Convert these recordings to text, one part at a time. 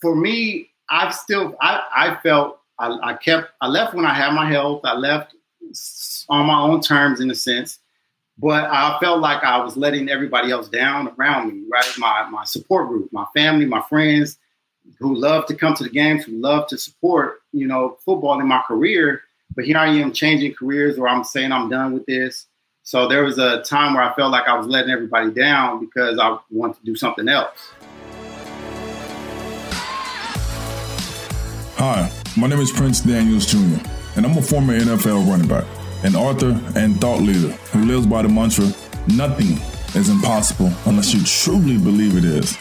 for me, I've still I, I felt I, I kept I left when I had my health. I left on my own terms in a sense, but I felt like I was letting everybody else down around me. Right, my my support group, my family, my friends, who love to come to the games, who love to support you know football in my career. But here I am changing careers, or I'm saying I'm done with this. So there was a time where I felt like I was letting everybody down because I wanted to do something else. Hi, my name is Prince Daniels Jr., and I'm a former NFL running back, an author, and thought leader who lives by the mantra nothing is impossible unless you truly believe it is.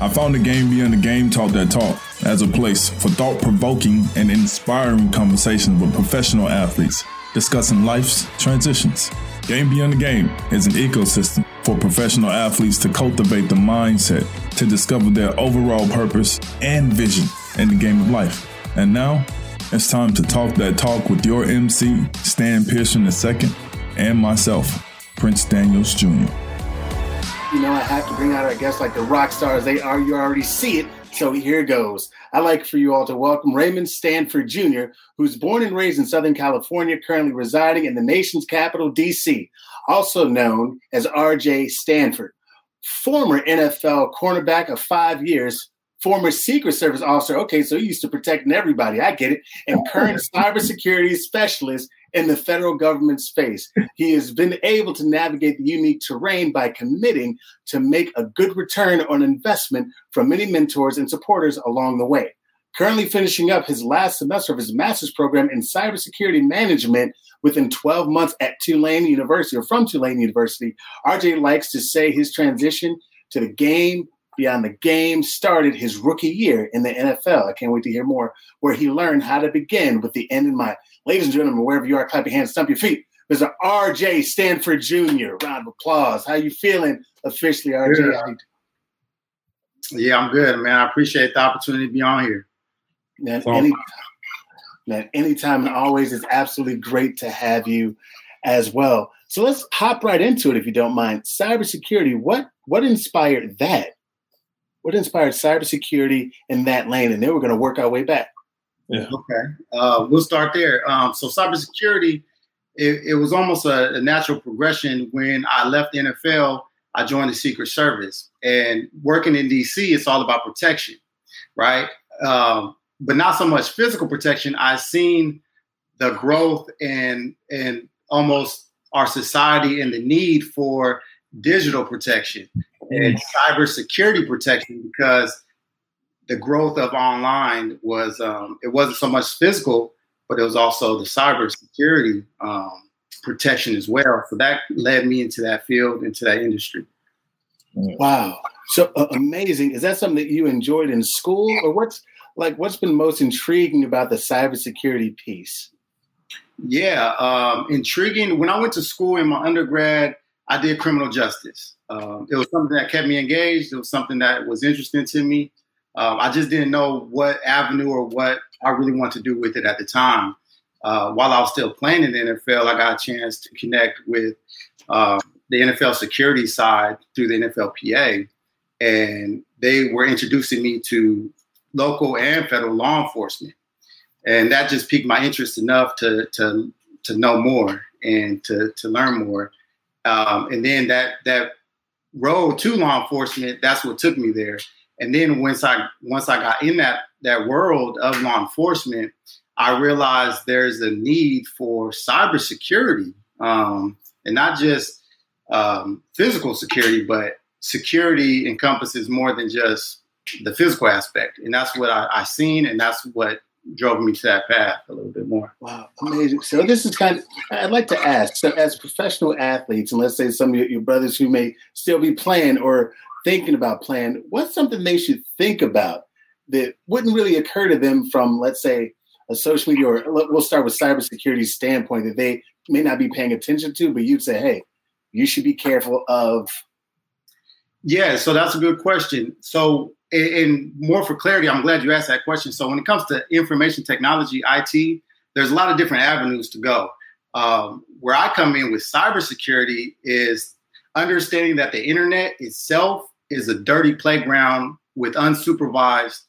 I found the Game Beyond the Game Talk That Talk as a place for thought provoking and inspiring conversations with professional athletes discussing life's transitions. Game Beyond the Game is an ecosystem for professional athletes to cultivate the mindset to discover their overall purpose and vision in the game of life. And now it's time to talk that talk with your MC, Stan Pearson II, and myself, Prince Daniels Jr. You know, I have to bring out our guests like the rock stars. They are, you already see it. So here goes. I'd like for you all to welcome Raymond Stanford Jr., who's born and raised in Southern California, currently residing in the nation's capital, D.C., also known as R.J. Stanford. Former NFL cornerback of five years, former Secret Service officer. Okay, so he used to protecting everybody. I get it. And current cybersecurity specialist in the federal government space. He has been able to navigate the unique terrain by committing to make a good return on investment from many mentors and supporters along the way. Currently finishing up his last semester of his master's program in cybersecurity management within 12 months at Tulane University or from Tulane University, RJ likes to say his transition to the game beyond the game started his rookie year in the NFL. I can't wait to hear more, where he learned how to begin with the end in mind. Ladies and gentlemen, wherever you are, clap your hands, stump your feet. Mr. RJ Stanford Jr. Round of applause. How you feeling officially, RJ? Yeah, yeah I'm good, man. I appreciate the opportunity to be on here. Man, so, any, man, anytime and always is absolutely great to have you as well. So let's hop right into it, if you don't mind. Cybersecurity. What what inspired that? What inspired cybersecurity in that lane? And then we're going to work our way back. Yeah. Okay. Uh, we'll start there. Um, so cybersecurity, it, it was almost a, a, natural progression when I left the NFL. I joined the Secret Service, and working in DC, it's all about protection, right? Um, but not so much physical protection. I've seen the growth and and almost our society and the need for digital protection and cybersecurity protection because the growth of online was um, it wasn't so much physical, but it was also the cybersecurity um, protection as well. So that led me into that field, into that industry. Wow, so uh, amazing! Is that something that you enjoyed in school, or what's like what's been most intriguing about the cybersecurity piece? Yeah, um, intriguing. When I went to school in my undergrad, I did criminal justice. Um, it was something that kept me engaged. It was something that was interesting to me. Um, I just didn't know what avenue or what I really wanted to do with it at the time. Uh, while I was still playing in the NFL, I got a chance to connect with uh, the NFL security side through the NFLPA, and they were introducing me to local and federal law enforcement, and that just piqued my interest enough to to to know more and to to learn more. Um, and then that that road to law enforcement, that's what took me there. And then once I once I got in that that world of law enforcement, I realized there's a need for cybersecurity, um, and not just um, physical security, but security encompasses more than just the physical aspect. And that's what I, I seen, and that's what drove me to that path a little bit more. Wow, amazing. So this is kind of I'd like to ask. So as professional athletes, and let's say some of your, your brothers who may still be playing or thinking about playing, what's something they should think about that wouldn't really occur to them from, let's say, a social media or we'll start with cybersecurity standpoint that they may not be paying attention to, but you'd say, hey, you should be careful of. Yeah, so that's a good question. So and more for clarity, I'm glad you asked that question. So when it comes to information technology, IT, there's a lot of different avenues to go. Um, where I come in with cybersecurity is understanding that the internet itself is a dirty playground with unsupervised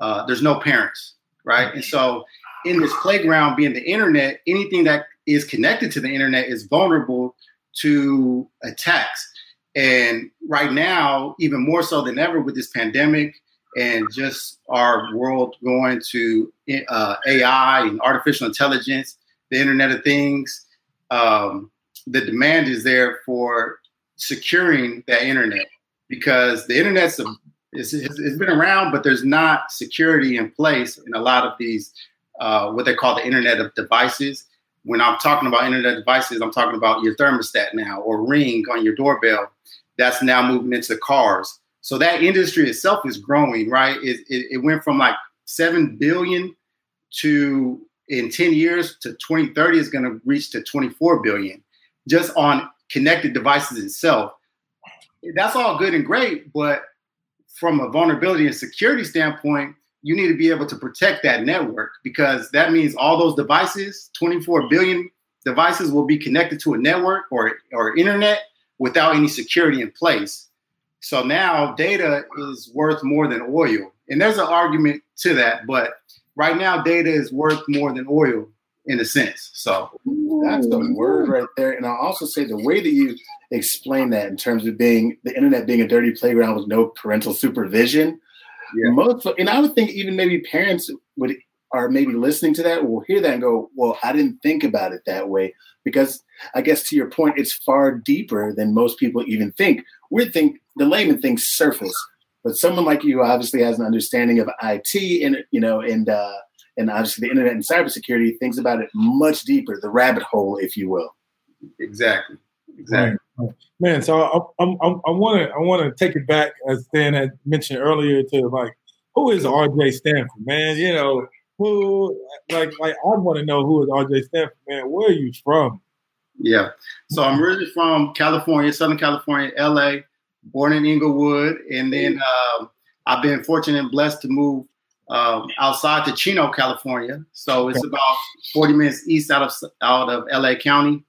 uh, there's no parents, right? And so in this playground being the internet, anything that is connected to the internet is vulnerable to attacks. And right now, even more so than ever with this pandemic and just our world going to uh, AI and artificial intelligence, the Internet of Things, um, the demand is there for securing that internet because the internet's it's been around, but there's not security in place in a lot of these uh, what they call the Internet of Devices. When I'm talking about Internet devices, I'm talking about your thermostat now or Ring on your doorbell. That's now moving into cars. So that industry itself is growing, right? It, it, it went from like seven billion to in 10 years to 2030 is going to reach to 24 billion just on connected devices itself. That's all good and great, but from a vulnerability and security standpoint, you need to be able to protect that network because that means all those devices, 24 billion devices, will be connected to a network or, or internet without any security in place. So now data is worth more than oil. And there's an argument to that, but right now data is worth more than oil in a sense. So that's the word right there. And I'll also say the way that you explain that in terms of being the internet being a dirty playground with no parental supervision. Yeah. Most, and I would think even maybe parents would are maybe listening to that will hear that and go, "Well, I didn't think about it that way." Because I guess to your point, it's far deeper than most people even think. We think the layman thinks surface, but someone like you obviously has an understanding of IT and you know and uh, and obviously the internet and cybersecurity thinks about it much deeper, the rabbit hole, if you will. Exactly. Exactly. Man, so I want to I want to take it back as Dan had mentioned earlier to like who is RJ Stanford, man? You know who like like I want to know who is RJ Stanford, man. Where are you from? Yeah, so I'm originally from California, Southern California, LA, born in Inglewood, and then uh, I've been fortunate and blessed to move um, outside to Chino, California. So it's about 40 minutes east out of out of LA County.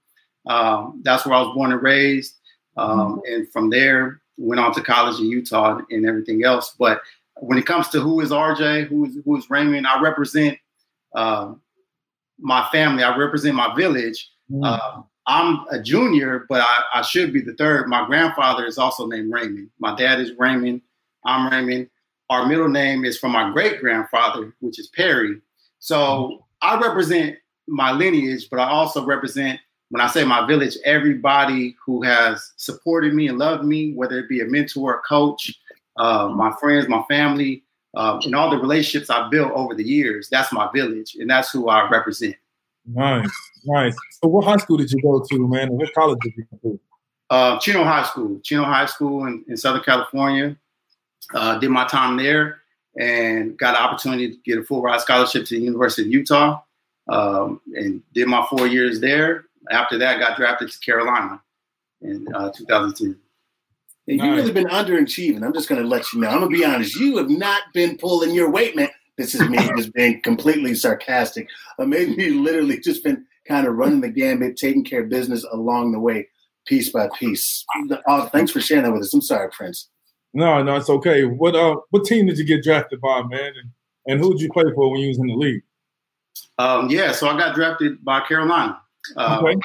Um, that's where I was born and raised, um, mm-hmm. and from there went on to college in Utah and everything else. But when it comes to who is RJ, who is who is Raymond, I represent uh, my family. I represent my village. Mm-hmm. Uh, I'm a junior, but I, I, should be the third. My grandfather is also named Raymond. My dad is Raymond. I'm Raymond. Our middle name is from my great grandfather, which is Perry. So mm-hmm. I represent my lineage, but I also represent, when I say my village, everybody who has supported me and loved me, whether it be a mentor, a coach, uh, my friends, my family, uh, and all the relationships I've built over the years. That's my village, and that's who I represent. Nice, nice. So, what high school did you go to, man? And what college did you go to? Uh, Chino High School, Chino High School in, in Southern California. Uh, did my time there and got an opportunity to get a full ride scholarship to the University of Utah um, and did my four years there. After that, got drafted to Carolina in uh, 2010. And you've really been underachieving. I'm just going to let you know. I'm going to be honest. You have not been pulling your weight, man. This is me just being completely sarcastic. Or maybe you literally just been kind of running the gambit, taking care of business along the way, piece by piece. Oh, thanks for sharing that with us. I'm sorry, Prince. No, no, it's okay. What uh, what team did you get drafted by, man? And, and who did you play for when you was in the league? Um, yeah, so I got drafted by Carolina. Um, okay.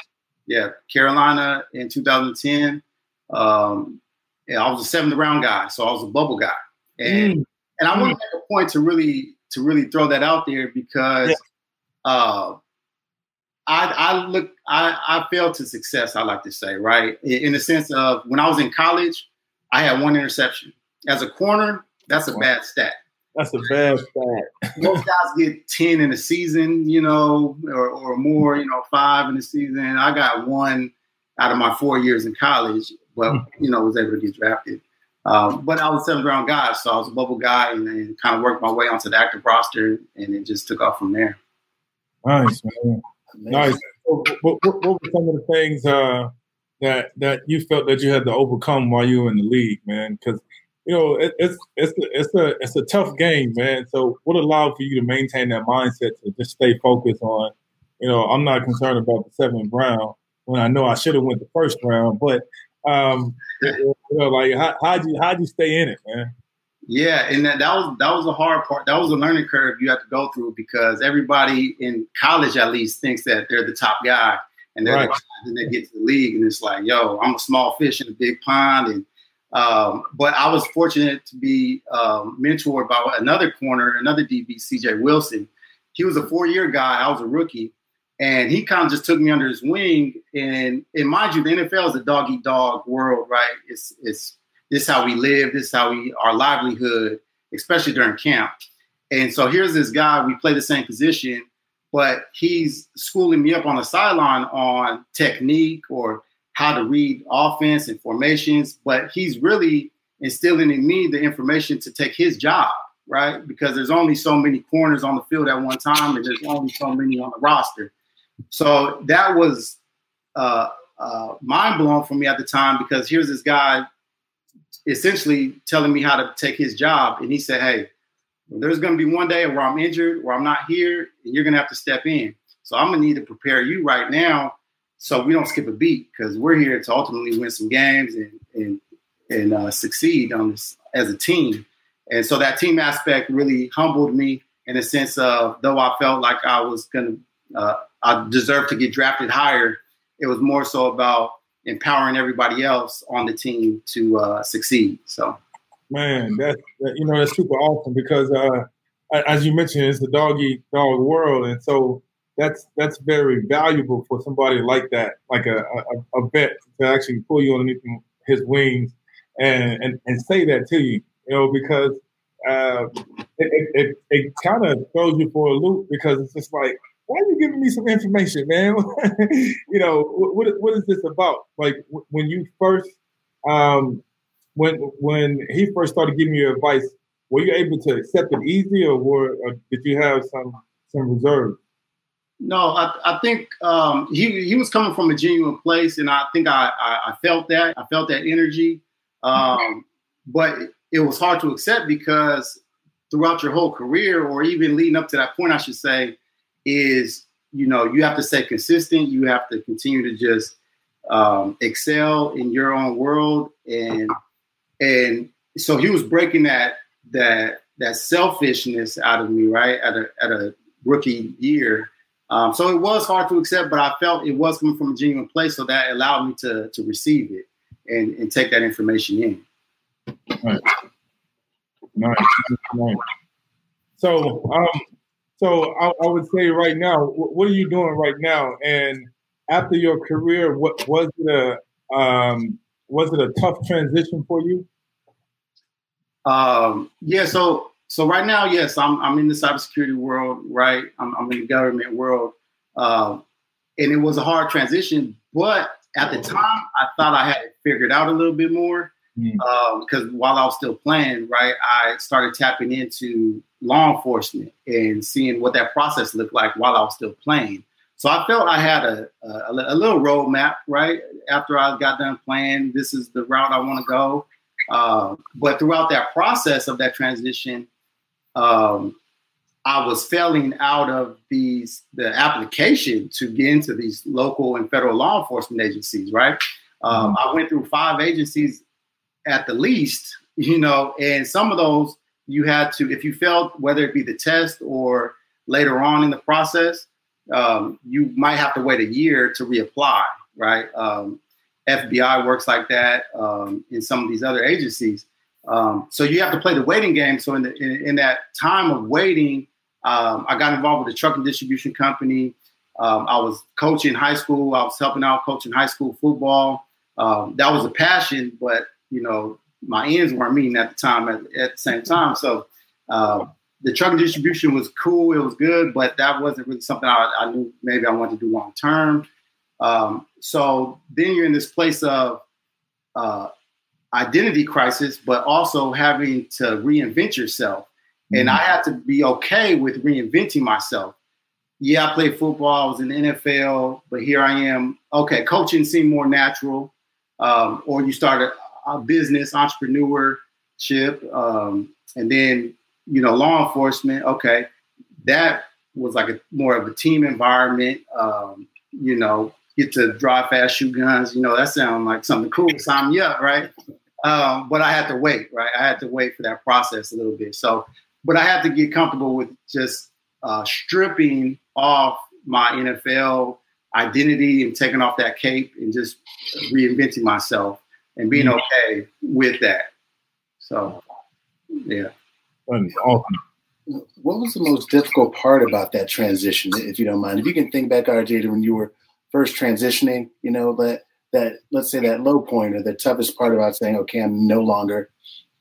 Yeah, Carolina in 2010. Um, yeah, I was a seventh round guy, so I was a bubble guy, and mm. and I want to mm. make a point to really to really throw that out there because yeah. uh, I I look I I failed to success. I like to say right in, in the sense of when I was in college, I had one interception as a corner. That's a bad stat. That's a bad stat. Most guys get ten in a season, you know, or, or more, you know, five in a season. I got one out of my four years in college, but hmm. you know, was able to get drafted. Um, but I was a seventh round guy, so I was a bubble guy, and, and kind of worked my way onto the active roster, and it just took off from there. Nice, man. Nice. What, what, what, were some of the things uh, that that you felt that you had to overcome while you were in the league, man? Because you know it, it's it's a, it's a it's a tough game, man. So what allowed for you to maintain that mindset to just stay focused on? You know, I'm not concerned about the seventh round when I know I should have went the first round, but um, you know, like how how'd you how'd you stay in it, man? Yeah, and that, that was that was the hard part. That was a learning curve you have to go through because everybody in college at least thinks that they're the top guy and they're right. the and they get to the league and it's like, yo, I'm a small fish in a big pond. And um, but I was fortunate to be um, mentored by another corner, another DB, CJ Wilson. He was a four-year guy. I was a rookie, and he kind of just took me under his wing. And and mind you, the NFL is a dog eat dog world, right? It's it's this is how we live. This is how we our livelihood, especially during camp. And so here's this guy. We play the same position, but he's schooling me up on the sideline on technique or how to read offense and formations. But he's really instilling in me the information to take his job, right? Because there's only so many corners on the field at one time, and there's only so many on the roster. So that was uh, uh, mind blowing for me at the time because here's this guy essentially telling me how to take his job. And he said, Hey, there's going to be one day where I'm injured, where I'm not here, and you're going to have to step in. So I'm going to need to prepare you right now so we don't skip a beat because we're here to ultimately win some games and, and, and uh, succeed on this as a team. And so that team aspect really humbled me in a sense of though I felt like I was going to, uh, I deserved to get drafted higher, it was more so about empowering everybody else on the team to uh, succeed. So, man, that's that, you know that's super awesome because uh, as you mentioned, it's the dog eat dog world, and so that's that's very valuable for somebody like that, like a, a, a vet to actually pull you underneath his wings and and, and say that to you, you know, because uh, it, it, it kind of throws you for a loop because it's just like why are you giving me some information, man? you know, what what is this about? Like when you first, um, when when he first started giving you advice, were you able to accept it easy, or, were, or did you have some some reserve? No, I, I think um, he he was coming from a genuine place, and I think I, I, I felt that I felt that energy, um, but it was hard to accept because throughout your whole career, or even leading up to that point, I should say, is you know you have to stay consistent. You have to continue to just um, excel in your own world, and and so he was breaking that that that selfishness out of me, right? At a at a rookie year. Um, so it was hard to accept, but I felt it was coming from a genuine place, so that allowed me to to receive it and, and take that information in. Nice. Nice. nice. So, um, so I, I, would say right now, what are you doing right now? And after your career, what was it a um, was it a tough transition for you? Um, yeah. So so right now, yes, I'm I'm in the cybersecurity world. Right, I'm, I'm in the government world, um, and it was a hard transition. But at the time, I thought I had it figured out a little bit more because um, while I was still playing, right, I started tapping into law enforcement and seeing what that process looked like while I was still playing. So I felt I had a, a, a little roadmap, right? After I got done playing, this is the route I want to go. Uh, but throughout that process of that transition, um, I was failing out of these the application to get into these local and federal law enforcement agencies, right? Um, mm-hmm. I went through five agencies at the least, you know, and some of those you had to, if you failed, whether it be the test or later on in the process, um, you might have to wait a year to reapply, right? Um, FBI works like that um, in some of these other agencies. Um, so you have to play the waiting game. So in, the, in, in that time of waiting, um, I got involved with a trucking distribution company. Um, I was coaching high school. I was helping out coaching high school football. that was a passion, but you know my ends weren't meeting at the time at, at the same time. So uh, the trucking distribution was cool, it was good, but that wasn't really something I, I knew maybe I wanted to do long term. Um, so then you're in this place of uh, identity crisis, but also having to reinvent yourself. Mm-hmm. And I had to be okay with reinventing myself. Yeah, I played football, I was in the NFL, but here I am. Okay, coaching seemed more natural. Um, or you started uh, business, entrepreneurship, um, and then you know law enforcement. Okay, that was like a more of a team environment. Um, you know, get to drive fast, shoot guns. You know, that sounds like something cool. Sign me up, right? um, but I had to wait, right? I had to wait for that process a little bit. So, but I had to get comfortable with just uh, stripping off my NFL identity and taking off that cape and just reinventing myself and being mm-hmm. okay with that. So, yeah. Awesome. What was the most difficult part about that transition, if you don't mind? If you can think back, RJ, to when you were first transitioning, you know, that that let's say that low point or the toughest part about saying, okay, I'm no longer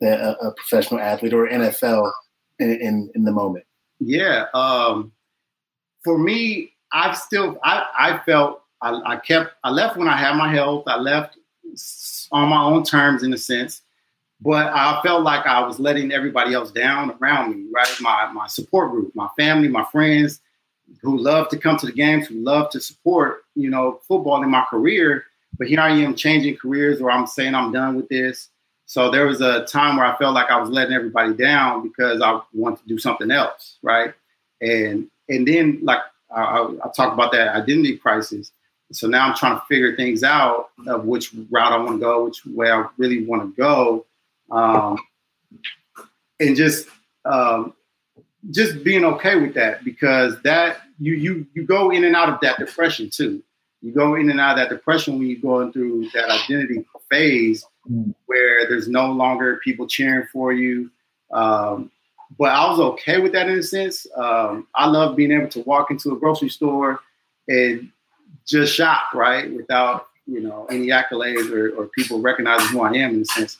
a, a professional athlete or NFL in, in, in the moment. Yeah. Um, for me, I've still I, I felt I, I kept I left when I had my health. I left on my own terms in a sense, but I felt like I was letting everybody else down around me. Right, my my support group, my family, my friends, who love to come to the games, who love to support you know football in my career. But here I am changing careers, or I'm saying I'm done with this. So there was a time where I felt like I was letting everybody down because I wanted to do something else, right? And and then like I, I talk about that identity crisis. So now I'm trying to figure things out of which route I want to go, which way I really want to go, um, and just um, just being okay with that because that you you you go in and out of that depression too. You go in and out of that depression when you're going through that identity phase mm. where there's no longer people cheering for you. Um, but I was okay with that in a sense. Um, I love being able to walk into a grocery store and just shop, right, without you know any accolades or, or people recognizing who I am in a sense.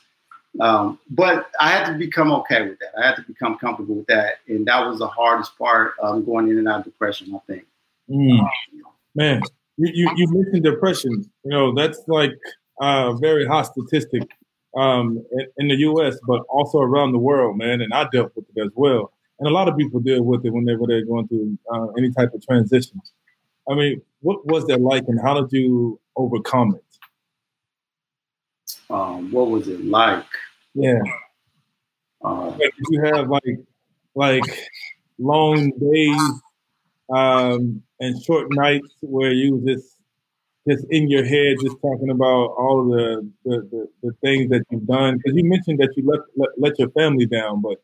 Um, but I had to become okay with that. I had to become comfortable with that, and that was the hardest part of going in and out of depression. I think. Mm. Man, you, you, you mentioned depression. You know that's like a very high statistic um, in, in, the U.S., but also around the world, man. And I dealt with it as well. And a lot of people deal with it whenever they're going through uh, any type of transition. I mean, what was that like, and how did you overcome it? Um, what was it like? Yeah. Uh, did you have like like long days um, and short nights where you just just in your head, just talking about all of the the, the, the things that you've done? Because you mentioned that you let, let, let your family down, but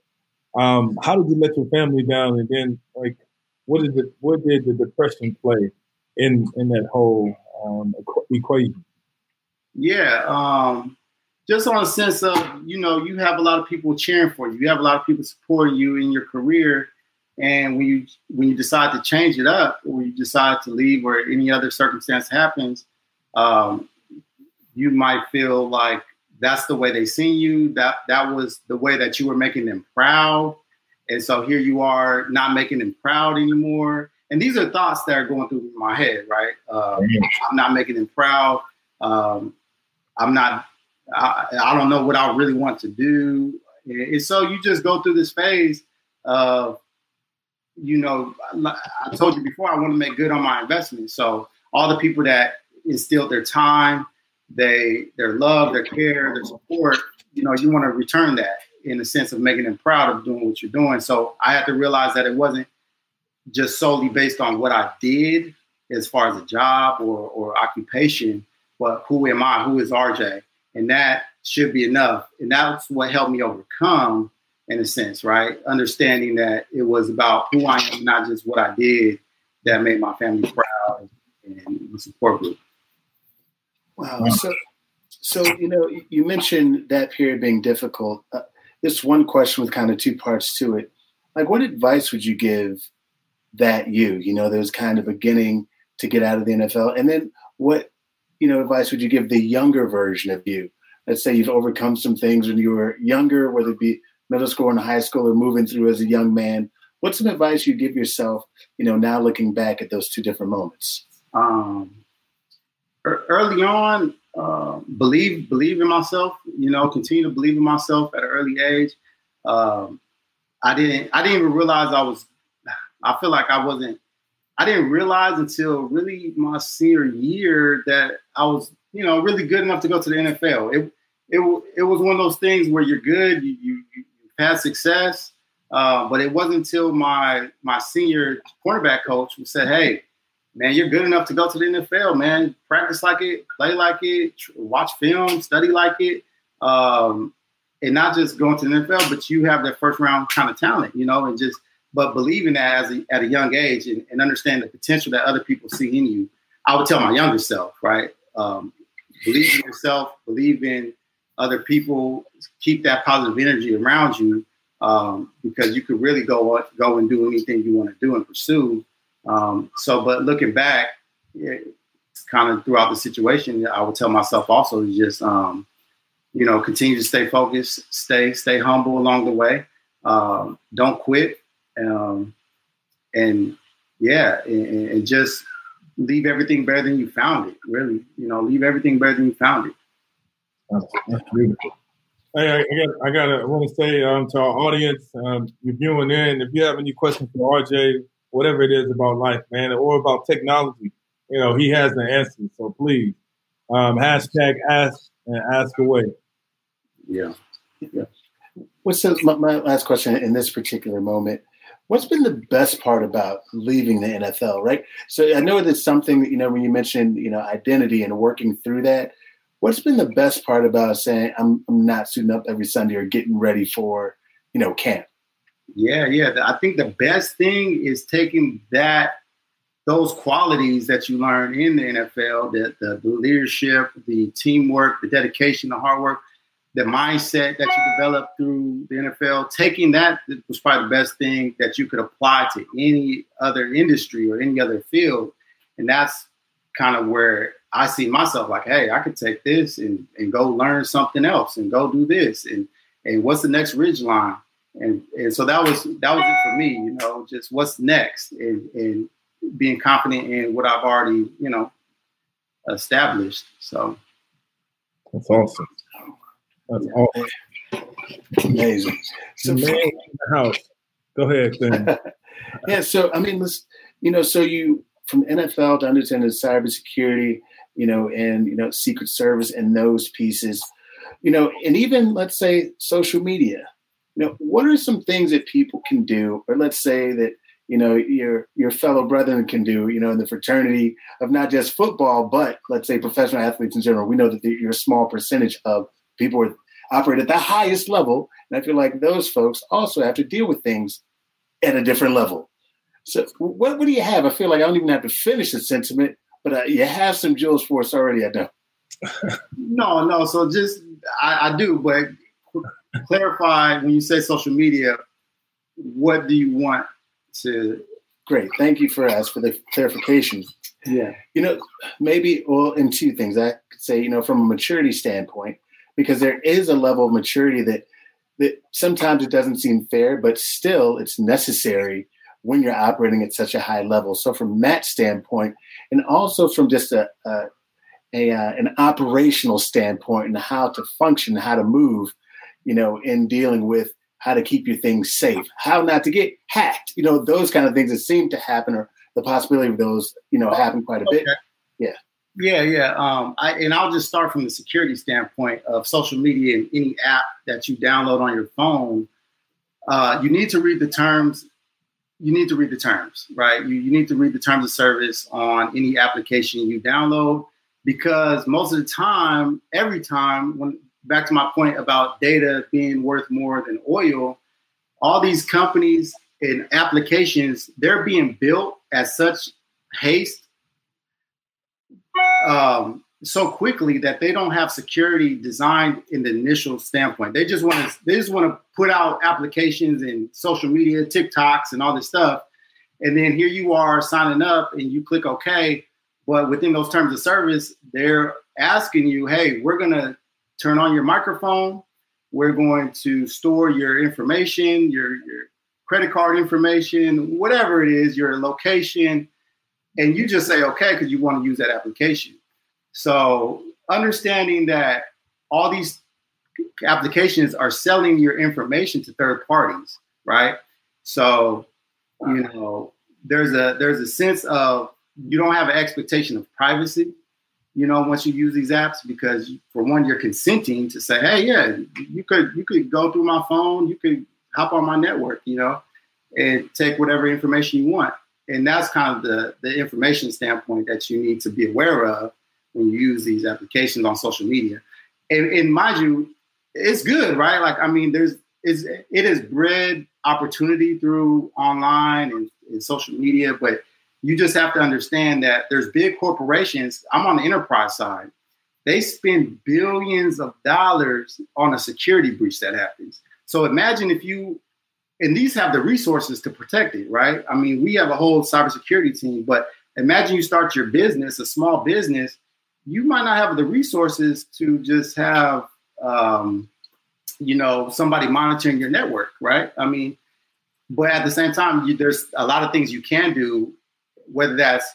um, how did you let your family down? And then, like, what is it? What did the depression play in in that whole um, equation? Yeah, um, just on a sense of you know you have a lot of people cheering for you. You have a lot of people supporting you in your career, and when you when you decide to change it up, or you decide to leave, or any other circumstance happens, um, you might feel like that's the way they seen you. That that was the way that you were making them proud, and so here you are not making them proud anymore. And these are thoughts that are going through my head, right? Um, I'm not making them proud. Um, I'm not. I, I don't know what I really want to do, and so you just go through this phase of you know, I told you before, I want to make good on my investment. So all the people that instilled their time, they their love, their care, their support, you know, you want to return that in the sense of making them proud of doing what you're doing. So I had to realize that it wasn't just solely based on what I did as far as a job or, or occupation, but who am I? Who is RJ? And that should be enough. And that's what helped me overcome in a sense, right? Understanding that it was about who I am, not just what I did that made my family proud and the support group. Wow. So, so you know, you mentioned that period being difficult. Uh, this one question with kind of two parts to it. Like, what advice would you give that you? You know, that was kind of beginning to get out of the NFL, and then what? You know, advice would you give the younger version of you? Let's say you've overcome some things when you were younger, whether it be middle school and high school or moving through as a young man, what's some advice you give yourself, you know, now looking back at those two different moments? Um, early on, uh, believe believe in myself. You know, continue to believe in myself at an early age. Um, I didn't I didn't even realize I was. I feel like I wasn't. I didn't realize until really my senior year that I was, you know, really good enough to go to the NFL. It it, it was one of those things where you're good, you, you, you had success. Uh, but it wasn't until my my senior cornerback coach who said, "Hey, man, you're good enough to go to the NFL, man. Practice like it, play like it, watch film, study like it." um, and not just going to the NFL, but you have that first round kind of talent, you know, and just but believing that as a, at a young age and, and understand the potential that other people see in you. I would tell my younger self, right? Um, believe in yourself, believe in other people, keep that positive energy around you, um, because you could really go go and do anything you want to do and pursue. Um, so, but looking back, it, kind of throughout the situation, I would tell myself also to just, um, you know, continue to stay focused, stay stay humble along the way, um, don't quit, um, and yeah, and, and, just leave everything better than you found it. Really, you know, leave everything better than you found it. That's beautiful. Hey, I, I got, I got I want to say um, to our audience, um, you're viewing in, if you have any questions for RJ, whatever it is about life, man, or about technology, you know, he has the answer. So please, um, hashtag ask and ask away. Yeah. Yeah. What's the, my, my last question in this particular moment? What's been the best part about leaving the NFL, right? So I know that's something that, you know, when you mentioned, you know, identity and working through that, what's been the best part about saying I'm, I'm not suiting up every Sunday or getting ready for, you know, camp? Yeah, yeah. I think the best thing is taking that those qualities that you learn in the NFL, the, the, the leadership, the teamwork, the dedication, the hard work, the mindset that you develop through the NFL, taking that was probably the best thing that you could apply to any other industry or any other field. And that's kind of where I see myself like, hey, I could take this and, and go learn something else and go do this. And and what's the next ridge line? And and so that was that was it for me, you know, just what's next and, and being confident in what I've already, you know, established. So that's awesome. That's awesome. Amazing. So man in the house. Go ahead, then. yeah. So I mean, let's you know, so you from NFL to understanding cybersecurity, you know, and you know, Secret Service and those pieces, you know, and even let's say social media. You know, what are some things that people can do, or let's say that you know your your fellow brethren can do you know in the fraternity of not just football but let's say professional athletes in general. We know that you're a small percentage of people who operate at the highest level. And i feel like those folks also have to deal with things at a different level. So what, what do you have? I feel like i don't even have to finish the sentiment but uh, you have some jewels for us already i know. No no. So just I, I do but clarify when you say social media what do you want to great. Thank you for us for the clarification. Yeah. You know, maybe well, in two things I could say, you know, from a maturity standpoint, because there is a level of maturity that that sometimes it doesn't seem fair, but still it's necessary when you're operating at such a high level. So from that standpoint, and also from just a, a, a uh, an operational standpoint and how to function, how to move, you know, in dealing with how to keep your things safe, how not to get hacked, you know, those kind of things that seem to happen or the possibility of those, you know, happen quite a bit. Yeah. Yeah, yeah. Um, I, and I'll just start from the security standpoint of social media and any app that you download on your phone. Uh, you need to read the terms. You need to read the terms, right? You, you need to read the terms of service on any application you download because most of the time, every time when back to my point about data being worth more than oil, all these companies and applications, they're being built at such haste um, so quickly that they don't have security designed in the initial standpoint. They just want to they just want to put out applications and social media, TikToks, and all this stuff. And then here you are signing up and you click OK. But within those terms of service, they're asking you, hey, we're gonna turn on your microphone. We're going to store your information, your, your credit card information, whatever it is, your location, and you just say okay because you want to use that application. So understanding that all these applications are selling your information to third parties, right? So you know there's a there's a sense of you don't have an expectation of privacy you know, once you use these apps, because for one, you're consenting to say, hey, yeah, you could you could go through my phone, you could hop on my network, you know, and take whatever information you want. And that's kind of the the information standpoint that you need to be aware of when you use these applications on social media. And, and mind you, it's good, right? Like, I mean, there's is it has bred opportunity through online and, and social media, but you just have to understand that there's big corporations. I'm on the enterprise side. They spend billions of dollars on a security breach that happens. So imagine if you, and these have the resources to protect it, right? I mean, we have a whole cybersecurity team, but imagine you start your business, a small business, you might not have the resources to just have um, you know somebody monitoring your network right i mean but at the same time you, there's a lot of things you can do whether that's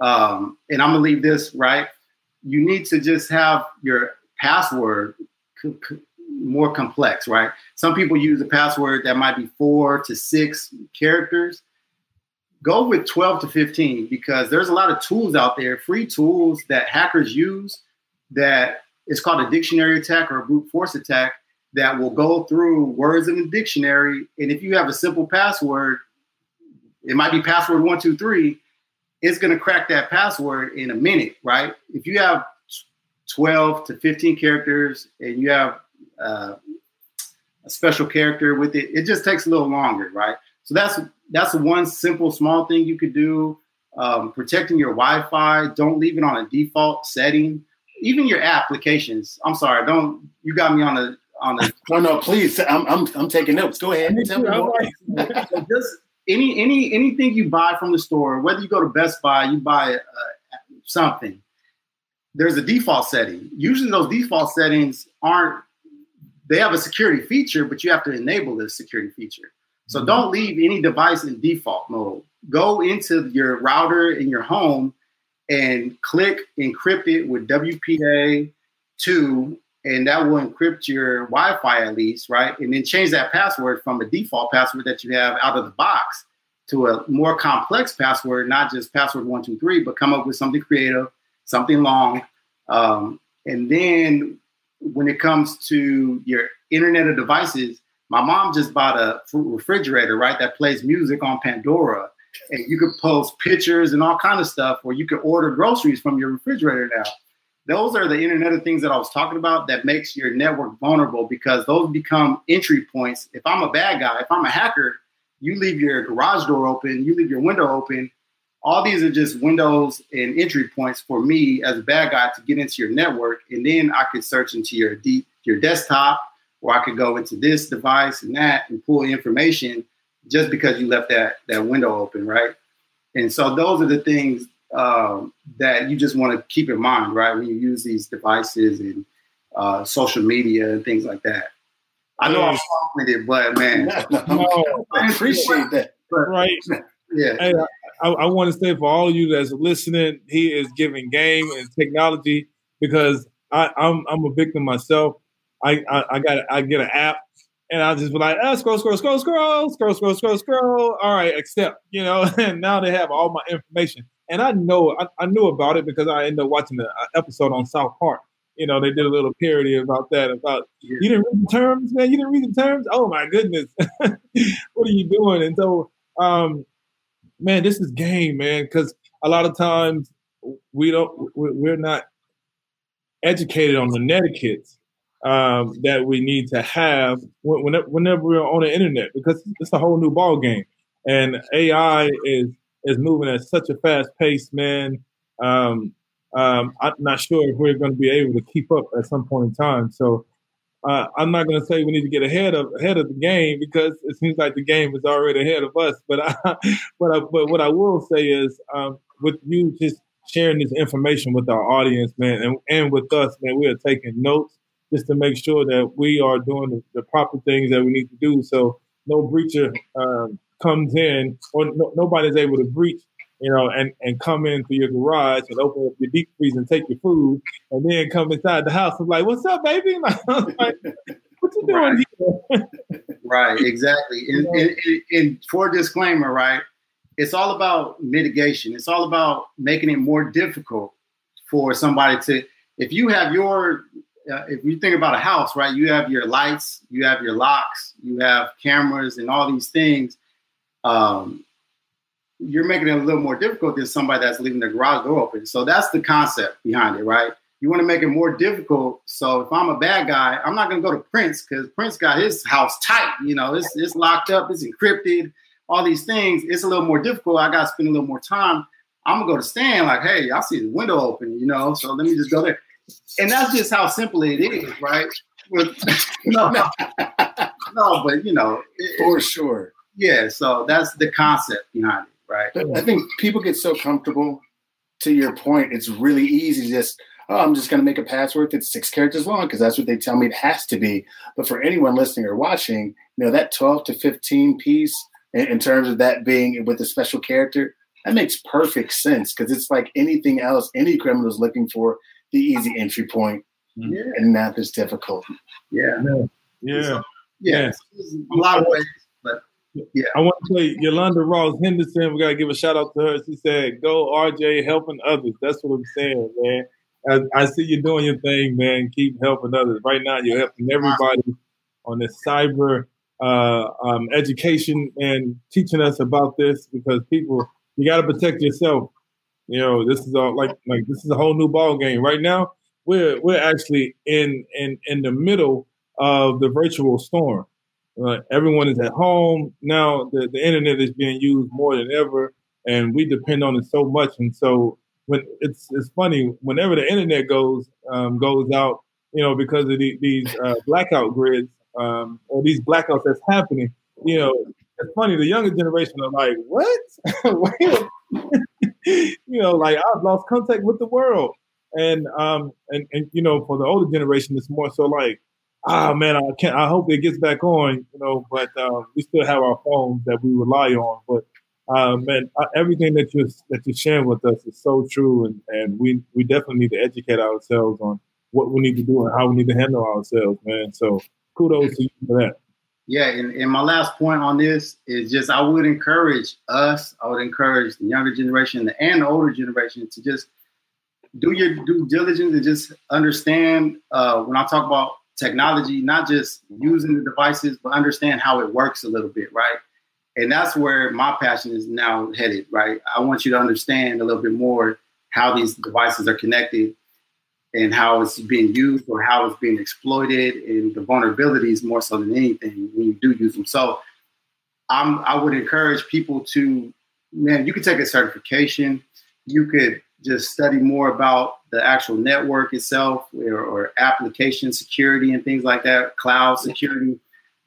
um, and i'm gonna leave this right? You need to just have your password c- c- more complex right? Some people use a password that might be four to six characters. Go with 12 to 15 because there's a lot of tools out there free tools that hackers use that it's called a dictionary attack or a brute force attack that will go through words in the dictionary. And if you have a simple password, it might be password one, two, three, it's going to crack that password in a minute, right? If you have 12 to 15 characters and you have uh, a special character with it, it just takes a little longer, right? So that's that's one simple small thing you could do. Um, protecting your Wi-Fi, don't leave it on a default setting. Even your applications. I'm sorry, don't you got me on a on the. No, no, please. I'm, I'm, I'm taking notes. Go ahead. Tell me more. just any any anything you buy from the store, whether you go to Best Buy, you buy uh, something. There's a default setting. Usually, those default settings aren't. They have a security feature, but you have to enable this security feature. So mm-hmm. don't leave any device in default mode. Go into your router in your home and click encrypt it with WPA two and that will encrypt your Wi-Fi at least, right? And then change that password from a default password that you have out of the box to a more complex password, not just password one two three, but come up with something creative, something long. Um, and then when it comes to your Internet of Devices, my mom just bought a refrigerator, right, that plays music on Pandora, and you could post pictures and all kind of stuff, or you could order groceries from your refrigerator now those are the internet of things that I was talking about that makes your network vulnerable because those become entry points. If I'm a bad guy, if I'm a hacker, you leave your garage door open, you leave your window open. All these are just windows and entry points for me as a bad guy to get into your network. And then I could search into your deep your desktop, or I could go into this device and that and pull information just because you left that that window open, right? And so those are the things um, that you just want to keep in mind, right, when you use these devices and uh, social media and things like that. I know I'm wrong with it, but man, no, I appreciate that. But, right? Yeah. Hey, I, I, want to say for all of you that's listening, he is giving game and technology because I, I'm I'm a victim myself. I I, I got I get an app and I'll just be like, ah, scroll, scroll, scroll, scroll, scroll, scroll, scroll, scroll. All right, accept. You know, and now they have all my information and I know I, I knew about it because I ended up watching the uh, episode on South Park. You know, they did a little parody about that. About yeah. you didn't read the terms, man. You didn't read the terms. Oh my goodness, what are you doing? And so, um, man, this is game, man. Because a lot of times we don't, we're not educated on the netiquette um, that we need to have whenever, whenever we're on the internet because it's a whole new ball game, and AI is is moving at such a fast pace, man. Um, um, I'm not sure if we're going to be able to keep up at some point in time. So uh, I'm not going to say we need to get ahead of ahead of the game because it seems like the game is already ahead of us. But I, but I, but what I will say is, um, with you just sharing this information with our audience, man, and, and with us, man, we are taking notes just to make sure that we are doing the, the proper things that we need to do. So no breacher um, comes in, or no, nobody's able to breach, you know, and, and come into your garage and open up your deep freeze and take your food, and then come inside the house and like, "What's up, baby?" Like, what you doing right. here? right, exactly. And, and, and for disclaimer, right, it's all about mitigation. It's all about making it more difficult for somebody to. If you have your uh, if you think about a house, right, you have your lights, you have your locks, you have cameras, and all these things um, you're making it a little more difficult than somebody that's leaving their garage door open. So that's the concept behind it, right? you want to make it more difficult. So if I'm a bad guy, I'm not going to go to Prince because Prince got his house tight. You know, it's it's locked up, it's encrypted, all these things. It's a little more difficult. I got to spend a little more time. I'm gonna go to Stan like, hey, I see the window open, you know, so let me just go there. And that's just how simple it is, right? No, no, no, but you know, for sure. Yeah, so that's the concept behind it, right? I think people get so comfortable. To your point, it's really easy to just oh, I'm just going to make a password that's six characters long because that's what they tell me it has to be. But for anyone listening or watching, you know, that 12 to 15 piece in, in terms of that being with a special character, that makes perfect sense because it's like anything else any criminal is looking for the easy entry point. Yeah. And math is difficult. Yeah. Yeah. Yeah. So, yeah. A lot of ways. Yeah. I want to say Yolanda Ross Henderson. We got to give a shout out to her. She said, Go RJ helping others. That's what I'm saying, man. I, I, see you doing your thing, man. Keep helping others. Right now, you're helping everybody on this cyber uh, um, education and teaching us about this because people, you got to protect yourself. You know, this is all like like this is a whole new ball game. Right now, we're we're actually in in in the middle of the virtual storm. Uh, everyone is at home now. The the internet is being used more than ever, and we depend on it so much. And so when it's it's funny whenever the internet goes um, goes out, you know, because of the, these uh, blackout grids um, or these blackouts that's happening. You know, it's funny. The younger generation are like, "What? you know, like I've lost contact with the world." And um and and you know, for the older generation, it's more so like, ah man, I can't. I hope it gets back on. You know, but um, we still have our phones that we rely on. But uh, man, uh, everything that you're that you're sharing with us is so true, and, and we we definitely need to educate ourselves on what we need to do and how we need to handle ourselves, man. So kudos to you for that. Yeah, and, and my last point on this is just I would encourage us, I would encourage the younger generation and the older generation to just do your due diligence and just understand uh, when I talk about technology, not just using the devices, but understand how it works a little bit, right? and that's where my passion is now headed right? I want you to understand a little bit more how these devices are connected and how it's being used or how it's being exploited and the vulnerabilities more so than anything when you do use them. So I'm, i would encourage people to man you could take a certification. You could just study more about the actual network itself or, or application security and things like that cloud security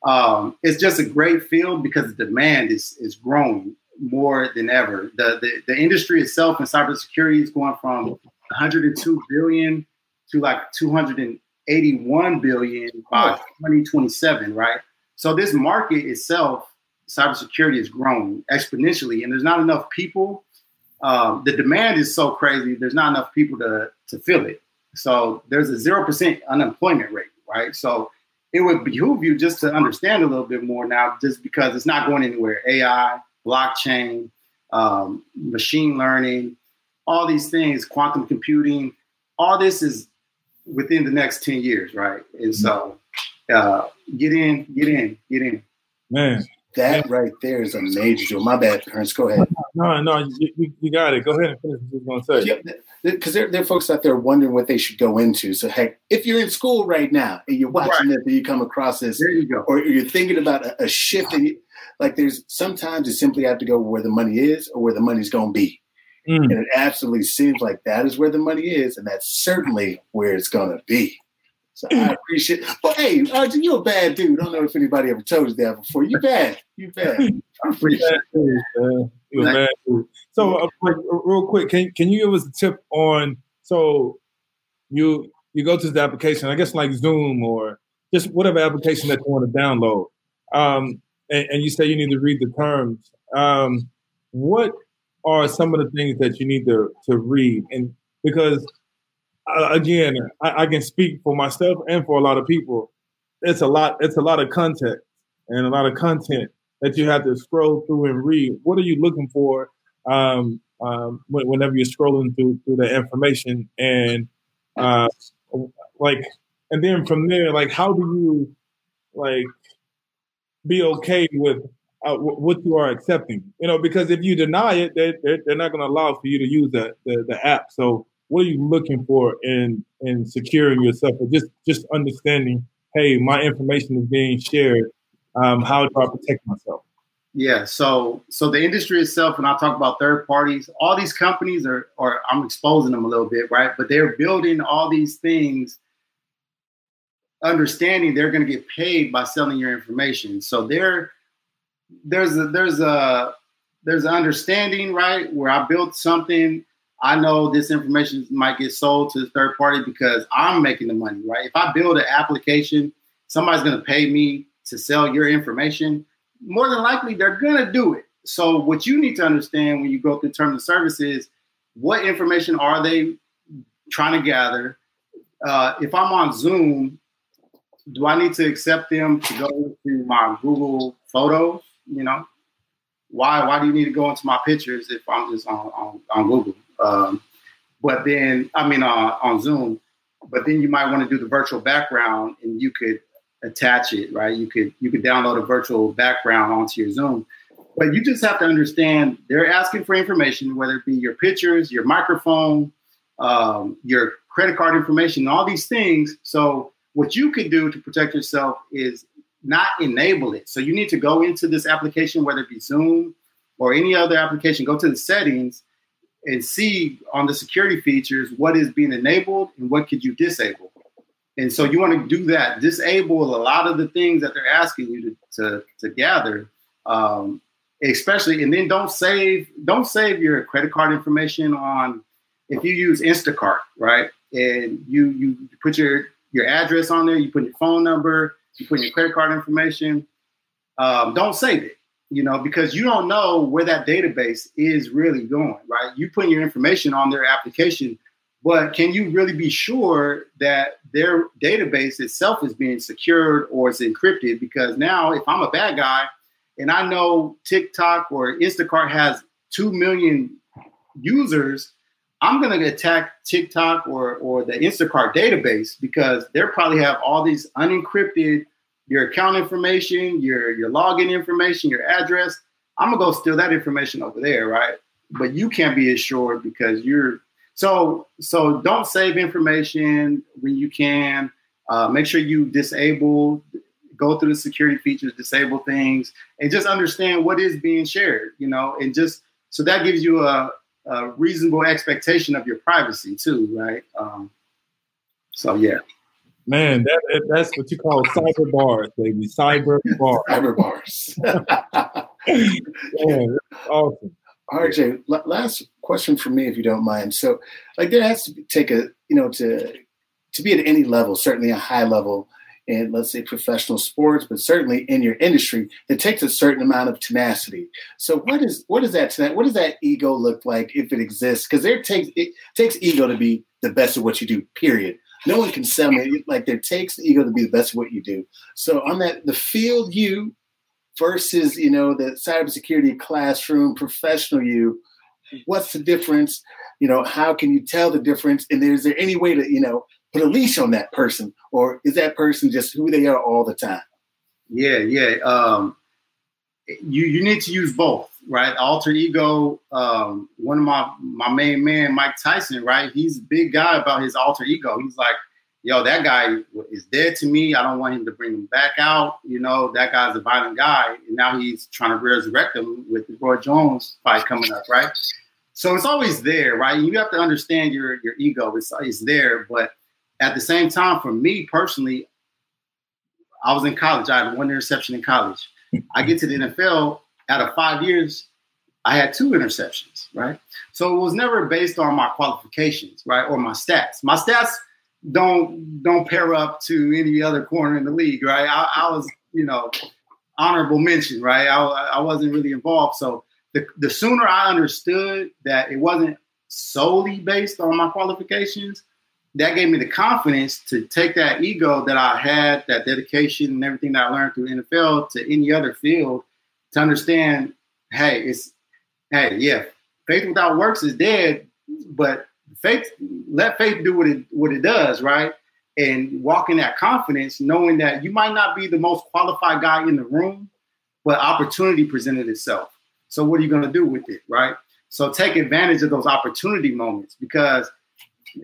um, it's just a great field because the demand is is growing more than ever. The, the the industry itself in cybersecurity is going from 102 billion to like 281 billion by 2027, right? So this market itself, cybersecurity is growing exponentially, and there's not enough people. Um, the demand is so crazy. There's not enough people to to fill it. So there's a zero percent unemployment rate, right? So it would behoove you just to understand a little bit more now, just because it's not going anywhere. AI, blockchain, um, machine learning, all these things, quantum computing, all this is within the next 10 years, right? And so uh, get in, get in, get in. Man. That right there is a major deal. My bad, Prince. Go ahead. No, no, you, you got it. Go ahead and finish what you're going to say. Because there, there are folks out there wondering what they should go into. So, heck, if you're in school right now and you're watching right. this and you come across this, there you go. or you're thinking about a, a shift, and you, like there's sometimes you simply have to go where the money is or where the money's going to be. Mm. And it absolutely seems like that is where the money is, and that's certainly where it's going to be. So I appreciate. But hey, RJ, you're a bad dude. I don't know if anybody ever told you that before. You bad. You bad. I appreciate it. You're bad dude. So, uh, like, real quick, can can you give us a tip on? So, you you go to the application, I guess like Zoom or just whatever application that you want to download, um, and, and, you say you need to read the terms. Um, what are some of the things that you need to to read? And because uh, again, I, I, can speak for myself and for a lot of people. It's a lot. It's a lot of content and a lot of content that you have to scroll through and read. What are you looking for um, um, whenever you're scrolling through through the information and uh, like, and then from there, like, how do you like be okay with uh, what you are accepting? You know, because if you deny it, they, they're, they're not going to allow for you to use the, the, the app. So what are you looking for in in securing yourself, or just just understanding, hey, my information is being shared. Um, how do I protect myself? Yeah, so so the industry itself, when I talk about third parties, all these companies are, or I'm exposing them a little bit, right? But they're building all these things, understanding they're going to get paid by selling your information. So there, there's a there's a there's an understanding, right, where I built something. I know this information might get sold to the third party because I'm making the money, right? If I build an application, somebody's going to pay me to sell your information more than likely they're gonna do it. So what you need to understand when you go through terms of services, what information are they trying to gather? Uh, if I'm on Zoom, do I need to accept them to go to my Google Photos? You know, why why do you need to go into my pictures if I'm just on on, on Google? Um, but then I mean uh, on Zoom. But then you might want to do the virtual background, and you could attach it, right? You could you could download a virtual background onto your Zoom. But you just have to understand they're asking for information, whether it be your pictures, your microphone, um, your credit card information, all these things. So what you could do to protect yourself is not enable it. So you need to go into this application, whether it be Zoom or any other application, go to the settings and see on the security features what is being enabled and what could you disable. And so you want to do that, disable a lot of the things that they're asking you to to, to gather, um, especially, and then don't save don't save your credit card information on if you use Instacart, right? And you you put your your address on there, you put your phone number, you put your credit card information. Um, don't save it, you know, because you don't know where that database is really going, right? You put your information on their application but can you really be sure that their database itself is being secured or is encrypted? Because now, if I'm a bad guy and I know TikTok or Instacart has 2 million users, I'm going to attack TikTok or, or the Instacart database because they probably have all these unencrypted your account information, your, your login information, your address. I'm going to go steal that information over there, right? But you can't be assured because you're so so don't save information when you can. Uh, make sure you disable, go through the security features, disable things, and just understand what is being shared. You know, and just so that gives you a, a reasonable expectation of your privacy too, right? Um, so yeah. Man, that, that's what you call cyber bars, baby. Cyber bars. Cyber bars. Man, awesome. RJ, last question for me, if you don't mind. So, like, there has to take a, you know, to to be at any level, certainly a high level, in let's say professional sports, but certainly in your industry, it takes a certain amount of tenacity. So, what is what is that? What does that ego look like if it exists? Because there takes it takes ego to be the best of what you do. Period. No one can sell me like there takes the ego to be the best of what you do. So on that, the field you versus you know the cybersecurity classroom professional you what's the difference? You know how can you tell the difference? And is there any way to you know put a leash on that person? Or is that person just who they are all the time? Yeah yeah um you you need to use both right? Alter ego um one of my my main man mike tyson right? He's a big guy about his alter ego. He's like yo, that guy is dead to me. I don't want him to bring him back out. You know, that guy's a violent guy. And now he's trying to resurrect him with the Roy Jones fight coming up, right? So it's always there, right? You have to understand your your ego. It's, it's there. But at the same time, for me personally, I was in college. I had one interception in college. I get to the NFL out of five years, I had two interceptions, right? So it was never based on my qualifications, right, or my stats. My stats – don't don't pair up to any other corner in the league, right? I, I was, you know, honorable mention, right? I, I wasn't really involved. So the, the sooner I understood that it wasn't solely based on my qualifications, that gave me the confidence to take that ego that I had, that dedication and everything that I learned through NFL to any other field to understand, hey, it's hey, yeah, faith without works is dead, but faith let faith do what it what it does, right? And walk in that confidence, knowing that you might not be the most qualified guy in the room, but opportunity presented itself. So what are you going to do with it, right? So take advantage of those opportunity moments because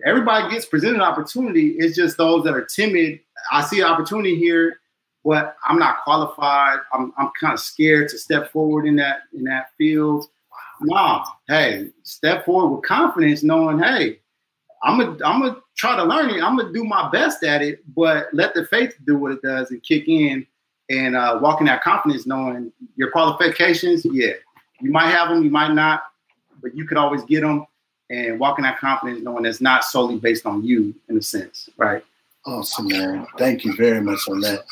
everybody gets presented opportunity. It's just those that are timid. I see an opportunity here, but I'm not qualified. I'm I'm kind of scared to step forward in that in that field. No, hey, step forward with confidence, knowing, hey, I'm gonna I'm gonna try to learn it. I'm gonna do my best at it, but let the faith do what it does and kick in and uh, walk in that confidence, knowing your qualifications. Yeah, you might have them, you might not, but you could always get them and walk in that confidence, knowing it's not solely based on you in a sense, right? Awesome, man. Thank you very much on that.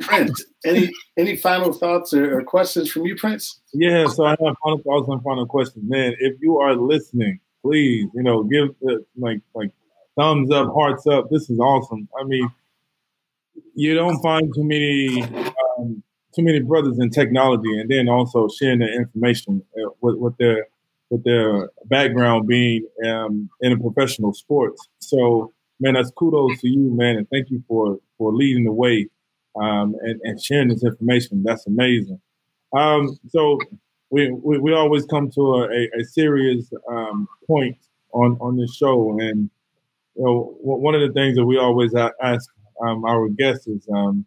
Prince, any any final thoughts or, or, questions from you, Prince? Yeah, so I have final thoughts and final questions. Man, if you are listening, please, you know, give the, like like thumbs up, hearts up. This is awesome. I mean, you don't find too many um, too many brothers in technology, and then also sharing their information uh, with, with their with their background being um, in a professional sports. So, man, that's kudos to you, man, and thank you for for leading the way um, and, and, sharing this information. That's amazing. Um, so, we, we, we always come to a, a, serious um, point on on this show, and you know, one of the things that we always ask um, our guests is. Um,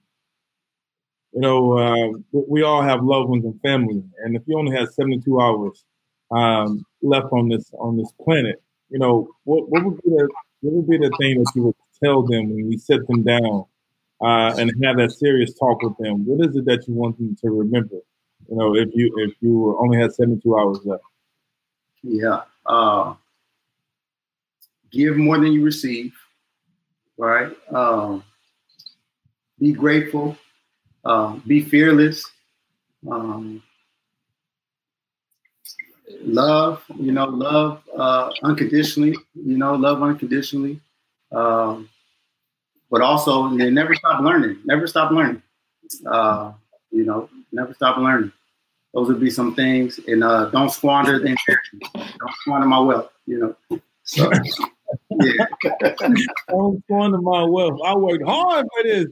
you know, uh, we all have loved ones and family, and if you only had 72 hours um, left on this on this planet, you know, what, what would be the what would be the thing that you would tell them when you sit them down uh, and have that serious talk with them? What is it that you want them to remember? You know, if you if you only had seventy two hours left. Yeah. Uh, give more than you receive. Right. Um, be grateful. Uh, be fearless. Um, love, you know, love uh, unconditionally, you know, love unconditionally. Um, but also, never stop learning. Never stop learning. Uh, you know, never stop learning. Those would be some things. And uh, don't squander the inheritance. Don't squander my wealth, you know. So, yeah. Don't squander my wealth. I worked hard for this.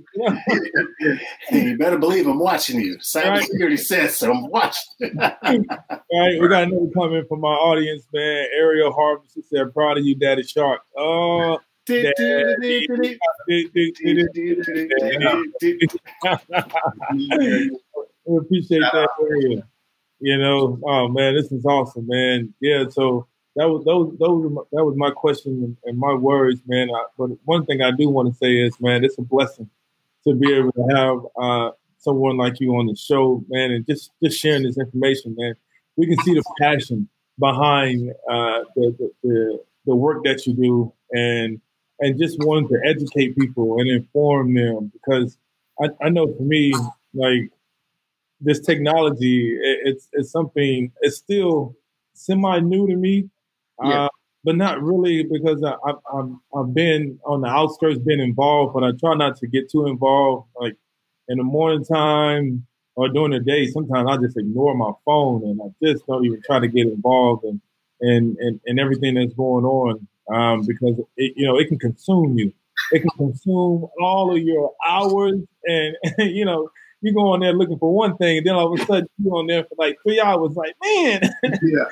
you better believe I'm watching you. Cybersecurity right. says so. I'm watching. All right, we got another comment from our audience, man. Ariel Harvey said, "Proud of you, Daddy Shark." Oh. we appreciate that, Ariel. You know, oh man, this is awesome, man. Yeah, so that was those those my, that was my question and my words, man. I, but one thing I do want to say is, man, it's a blessing to be able to have uh, someone like you on the show, man, and just just sharing this information, man. We can see the passion behind uh, the, the, the the work that you do, and and just wanting to educate people and inform them because I, I know for me, like this technology, it, it's it's something. It's still semi new to me yeah. Uh, but not really because I, I, I've, I've been on the outskirts, been involved, but I try not to get too involved. Like in the morning time or during the day, sometimes I just ignore my phone and I just don't even try to get involved in in, in, in everything that's going on um, because it, you know it can consume you. It can consume all of your hours, and, and you know you go on there looking for one thing, and then all of a sudden you on there for like three hours. Like man, yeah.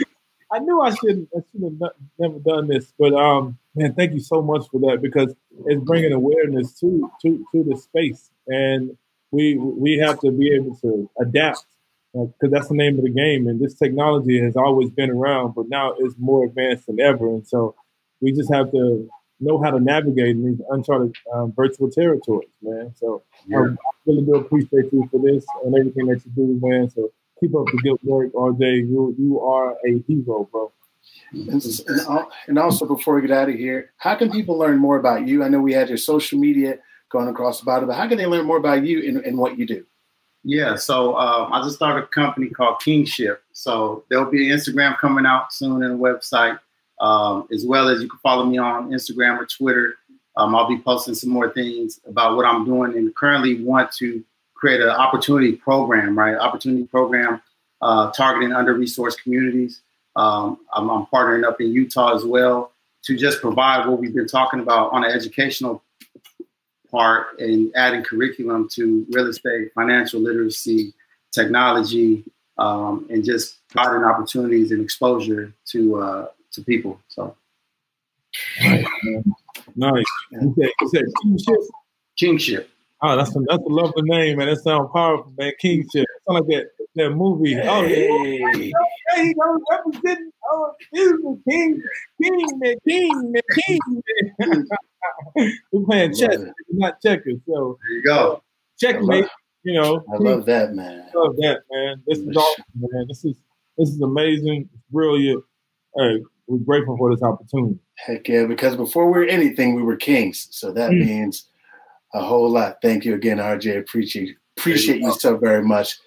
I knew I shouldn't, I should have never done this, but um, man, thank you so much for that because it's bringing awareness to to to the space, and we we have to be able to adapt because uh, that's the name of the game. And this technology has always been around, but now it's more advanced than ever, and so we just have to know how to navigate in these uncharted um, virtual territories, man. So yeah. I really do appreciate you for this and everything that you do, man. So keep up the good work, RJ. You you are a hero, bro. And also, before we get out of here, how can people learn more about you? I know we had your social media going across the it, but how can they learn more about you and, and what you do? Yeah, so um, I just started a company called Kingship. So there'll be an Instagram coming out soon and a website, um, as well as you can follow me on Instagram or Twitter. Um, I'll be posting some more things about what I'm doing and currently want to create an opportunity program, right? Opportunity program uh, targeting under-resourced communities. Um, I'm, I'm, partnering up in Utah as well to just provide what we've been talking about on an educational part and adding curriculum to real estate, financial literacy, technology, um, and just providing opportunities and exposure to uh, to people. So. Nice. nice. You said, you said kingship. Kingship. Oh, that's a, that's a lovely name, man. That sounds powerful, man. Kingship. Sound like that that movie. Hey. Oh, yeah. Hey, he was representing. Oh, excuse King, King, man, King, man, King, man. We're playing chess, not checkers. So there you go. Checkmate. You know. I love that, man. I love that, man. This is awesome, man. This is this is amazing. It's brilliant. Hey, we're grateful for this opportunity. Heck yeah, because before we were anything, we were kings. So that mm. means a whole lot. Thank you again, RJ. Appreciate appreciate you so very much.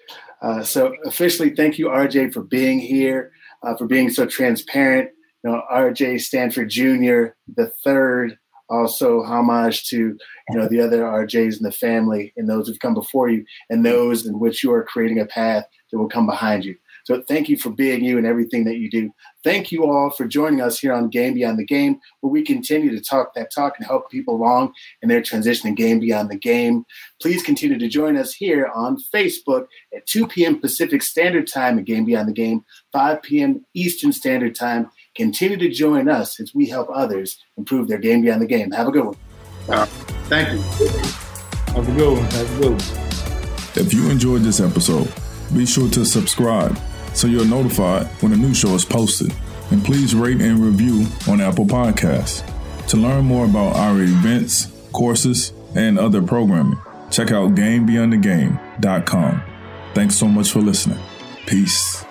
Uh, so officially, thank you, RJ, for being here, uh, for being so transparent. You know, RJ Stanford Jr. the third. Also, homage to you know the other RJs in the family and those who've come before you, and those in which you are creating a path that will come behind you. So thank you for being you and everything that you do. Thank you all for joining us here on Game Beyond the Game, where we continue to talk that talk and help people along in their transition to Game Beyond the Game. Please continue to join us here on Facebook at 2 p.m. Pacific Standard Time at Game Beyond the Game, 5 p.m. Eastern Standard Time. Continue to join us as we help others improve their Game Beyond the Game. Have a good one. Uh, thank you. Have a good one. Have a good one. If you enjoyed this episode, be sure to subscribe so you're notified when a new show is posted. And please rate and review on Apple Podcasts. To learn more about our events, courses, and other programming, check out GameBeyondTheGame.com. Thanks so much for listening. Peace.